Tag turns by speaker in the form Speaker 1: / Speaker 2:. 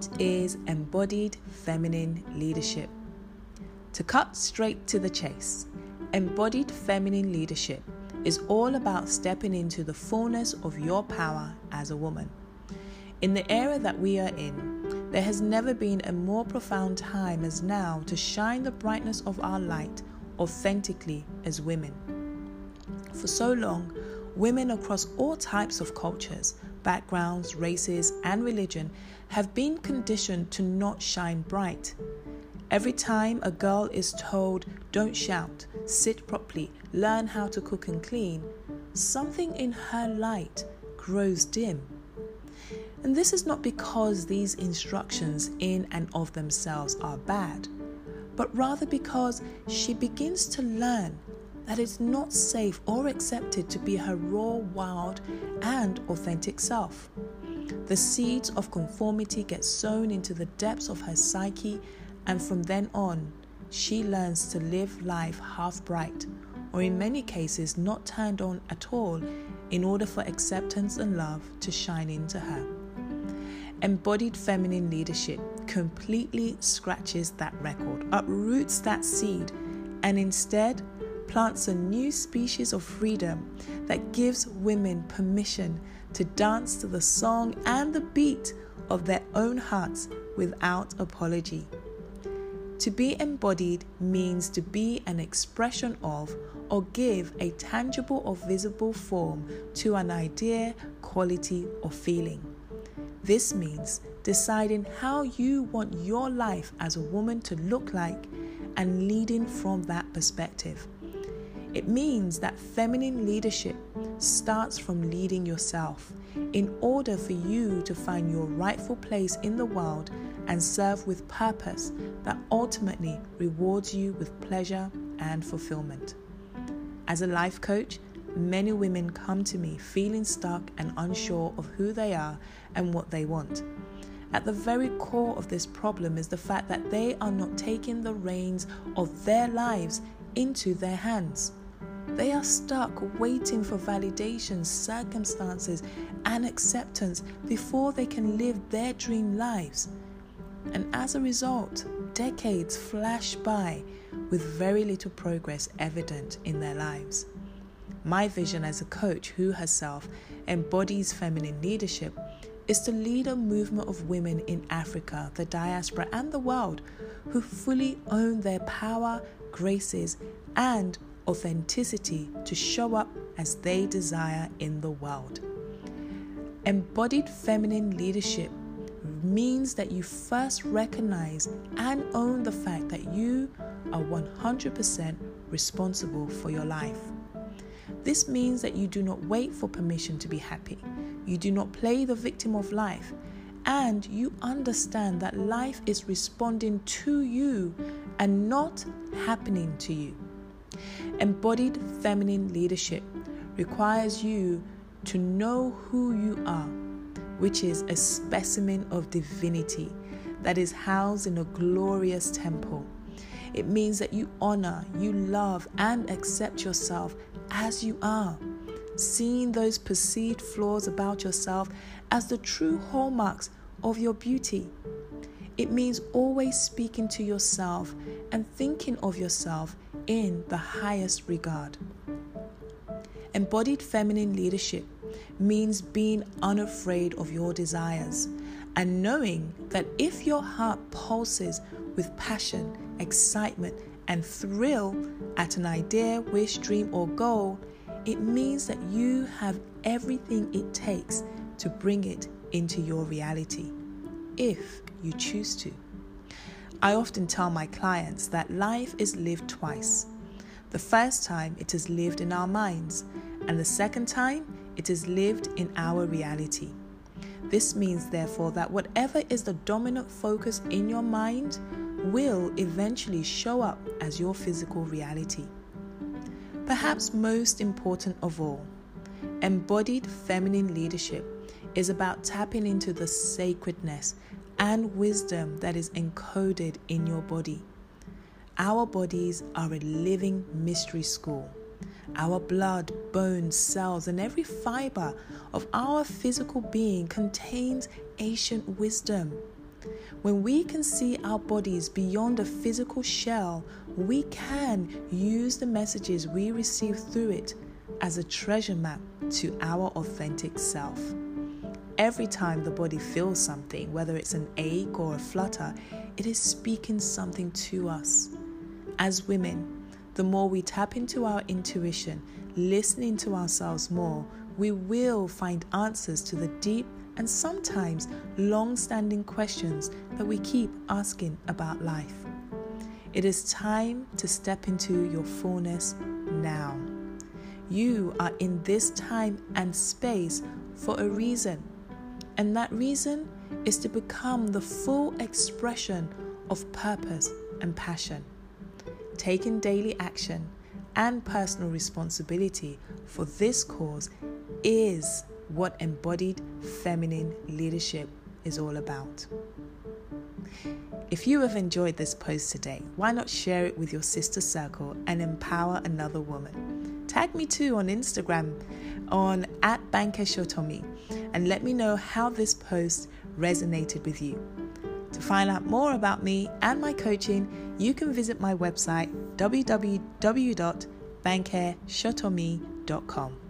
Speaker 1: What is embodied feminine leadership? To cut straight to the chase, embodied feminine leadership is all about stepping into the fullness of your power as a woman. In the era that we are in, there has never been a more profound time as now to shine the brightness of our light authentically as women. For so long, women across all types of cultures, backgrounds, races, and religion have been conditioned to not shine bright. Every time a girl is told, don't shout, sit properly, learn how to cook and clean, something in her light grows dim. And this is not because these instructions in and of themselves are bad, but rather because she begins to learn that it's not safe or accepted to be her raw, wild, and authentic self. The seeds of conformity get sown into the depths of her psyche, and from then on, she learns to live life half bright, or in many cases, not turned on at all, in order for acceptance and love to shine into her. Embodied feminine leadership completely scratches that record, uproots that seed, and instead plants a new species of freedom that gives women permission to dance to the song and the beat of their own hearts without apology. To be embodied means to be an expression of or give a tangible or visible form to an idea, quality, or feeling. This means deciding how you want your life as a woman to look like and leading from that perspective. It means that feminine leadership starts from leading yourself in order for you to find your rightful place in the world and serve with purpose that ultimately rewards you with pleasure and fulfillment. As a life coach, many women come to me feeling stuck and unsure of who they are and what they want. At the very core of this problem is the fact that they are not taking the reins of their lives into their hands. They are stuck waiting for validation, circumstances, and acceptance before they can live their dream lives. And as a result, decades flash by with very little progress evident in their lives. My vision as a coach who herself embodies feminine leadership is to lead a movement of women in Africa, the diaspora, and the world who fully own their power, graces, and authenticity to show up as they desire in the world. Embodied feminine leadership means that you first recognize and own the fact that you are 100% responsible for your life. This means that you do not wait for permission to be happy. You do not play the victim of life. And you understand that life is responding to you and not happening to you. Embodied feminine leadership requires you to know who you are, which is a specimen of divinity that is housed in a glorious temple. It means that you honor, you love, and accept yourself as you are, seeing those perceived flaws about yourself as the true hallmarks of your beauty. It means always speaking to yourself and thinking of yourself in the highest regard. Embodied feminine leadership means being unafraid of your desires and knowing that if your heart pulses with passion, excitement, and thrill at an idea, wish, dream, or goal, it means that you have everything it takes to bring it into your reality, if you choose to. I often tell my clients that life is lived twice. The first time it is lived in our minds, and the second time it is lived in our reality. This means, therefore, that whatever is the dominant focus in your mind will eventually show up as your physical reality. Perhaps most important of all, embodied feminine leadership is about tapping into the sacredness and wisdom that is encoded in your body. Our bodies are a living mystery school. Our blood, bones, cells, and every fiber of our physical being contains ancient wisdom. When we can see our bodies beyond a physical shell, we can use the messages we receive through it as a treasure map to our authentic self. Every time the body feels something, whether it's an ache or a flutter, it is speaking something to us. As women, the more we tap into our intuition, listening to ourselves more, we will find answers to the deep and sometimes long standing questions that we keep asking about life. It is time to step into your fullness now. You are in this time and space for a reason, and that reason is to become the full expression of purpose and passion. Taking daily action and personal responsibility for this cause is what embodied feminine leadership is all about. If you have enjoyed this post today, why not share it with your sister circle and empower another woman? Tag me too on Instagram on at Bankeshotomi and let me know how this post resonated with you. To find out more about me and my coaching, you can visit my website www.bankeshotomi.com.